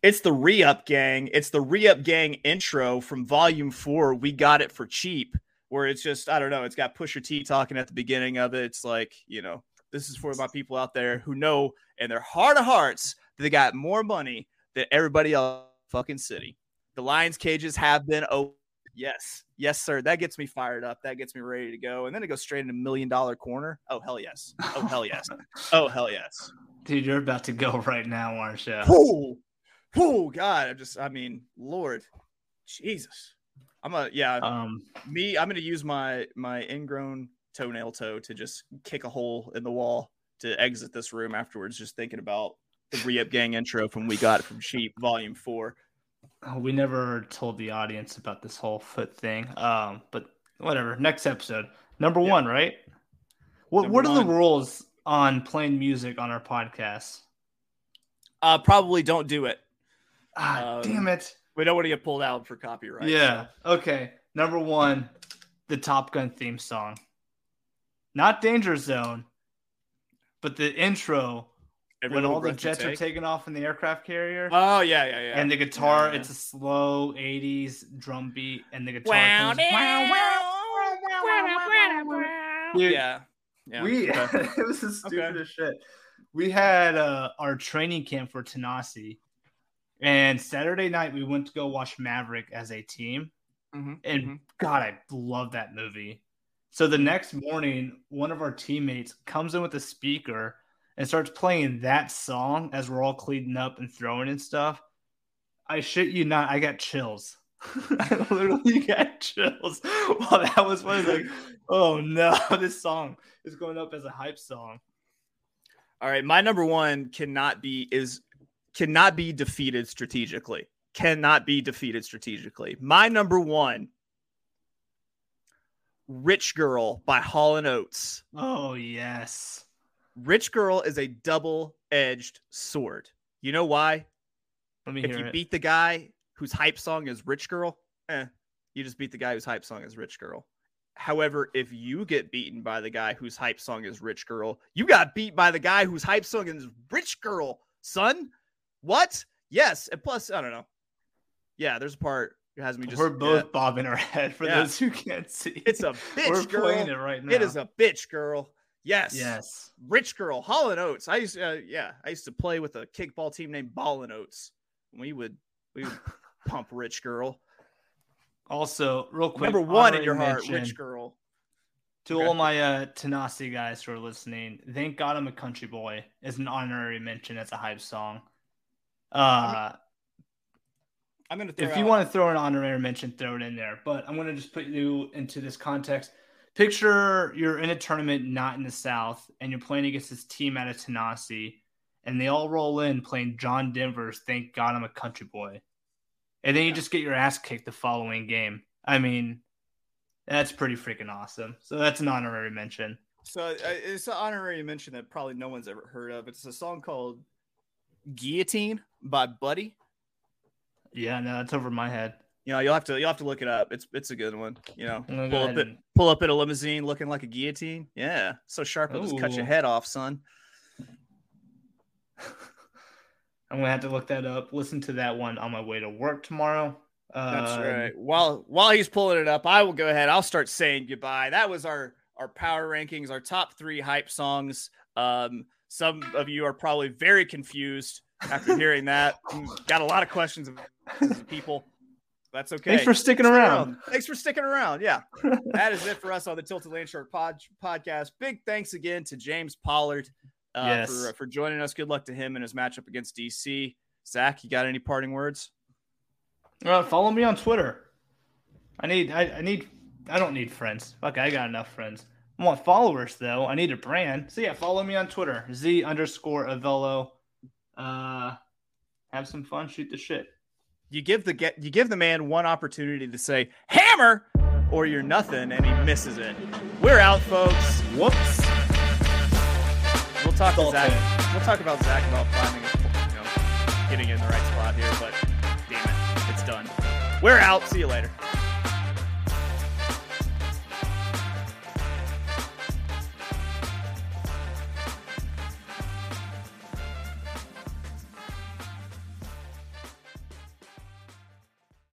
It's the re up gang. It's the re up gang intro from volume four. We got it for cheap. Where it's just, I don't know, it's got Pusha T talking at the beginning of it. It's like, you know, this is for my people out there who know in their heart of hearts they got more money than everybody else in fucking city. The Lions cages have been open. Yes. Yes, sir. That gets me fired up. That gets me ready to go. And then it goes straight into million dollar corner. Oh, hell yes. Oh, hell yes. <laughs> Oh, hell yes. Dude, you're about to go <laughs> right now, aren't you? Oh, oh, God. I'm just, I mean, Lord, Jesus. I'm a, yeah, Um, me, I'm going to use my, my ingrown toenail toe to just kick a hole in the wall to exit this room afterwards, just thinking about the re-up gang intro from we got it from sheep volume four we never told the audience about this whole foot thing. Um, but whatever. Next episode, number Yeah. one, right? What Number What are the rules on playing music on our podcast? uh probably don't do it Ah, Um, damn it. we don't want to get pulled out for copyright yeah. Okay. Number one, the Top Gun theme song. Not Danger Zone, but the intro Every when all the jets are take. taking off in the aircraft carrier. oh yeah yeah yeah and the guitar, Yeah, yeah. it's a slow 80s drum beat, and the guitar Wow, comes, wow, Dude, yeah yeah we okay. <laughs> it was the stupidest shit. We had uh, our training camp for Tanasi, and Saturday night we went to go watch Maverick as a team. Mhm, And mhm. God, I love that movie. So the next morning, one of our teammates comes in with a speaker and starts playing that song as we're all cleaning up and throwing and stuff. I shit you not, I got chills. <laughs> I literally got chills while that was one. Like, oh no, <laughs> this song is going up as a hype song. All right, my number one cannot be is cannot be defeated strategically. Cannot be defeated strategically. My number one, "Rich Girl" by Hall and Oates. Oh yes. "Rich Girl" is a double-edged sword. You know why? Let me If you it. beat the guy whose hype song is "Rich Girl," eh, you just beat the guy whose hype song is "Rich Girl." However, if you get beaten by the guy whose hype song is Rich Girl, you got beat by the guy whose hype song is Rich Girl, son. What? Yes. And plus, I don't know. Yeah, there's a part that has me just. We're both yeah, bobbing our head for Yeah. those who can't see. it's a <laughs> bitch We're girl. playing it right now. It is a bitch girl. Yes. yes. Rich Girl, Hall and Oates. I used to, uh, yeah, I used to play with a kickball team named Ball and Oates. We would, we would <laughs> pump Rich Girl. Also, real quick, Number one in your heart, Rich Girl. To Okay. all my uh, Tanasi guys who are listening, thank God I'm a country boy is an honorary mention as a hype song. Uh, I'm gonna. Throw if you out- want to throw an honorary mention, throw it in there. But I'm going to just put you into this context. Picture you're in a tournament not in the South, and you're playing against this team out of Tanasi, and they all roll in playing John Denver's "Thank God I'm a Country Boy," and then you just get your ass kicked the following game. I mean, that's pretty freaking awesome. So that's an honorary mention. So uh, it's an honorary mention that probably no one's ever heard of. It's a song called "Guillotine" by Buddy. Yeah, no, that's over my head. You know, you'll have to you'll have to look it up. It's it's a good one. You know, I'm gonna go pull up it, pull up in a limousine looking like a guillotine. Yeah, so sharp it'll just cut your head off, son. I'm gonna have to look that up. Listen to that one on my way to work tomorrow. That's Um, right. While while he's pulling it up, I will go ahead. I'll start saying goodbye. That was our our power rankings, our top three hype songs. Um, some of you are probably very confused after hearing that. <laughs> Got a lot of questions of people. That's okay. Thanks for sticking Stick around. Thanks for sticking around. Yeah, that is it for us on the Tilted Landshark pod, podcast. Big thanks again to James Pollard uh, Yes. for for joining us. Good luck to him in his matchup against DC. Zack, you got any parting words? Uh, follow me on Twitter. I need. I, I need. I don't need friends. Fuck, I got enough friends. I want followers though. I need a brand. So yeah, follow me on Twitter. Z underscore Avello. Uh, have some fun. Shoot the shit. You give the get you give the man one opportunity to say hammer or you're nothing and he misses it. We're out folks. Whoops. we'll talk to zack. we'll talk about zack about finding you know getting in the right spot here but damn it it's done. We're out. See you later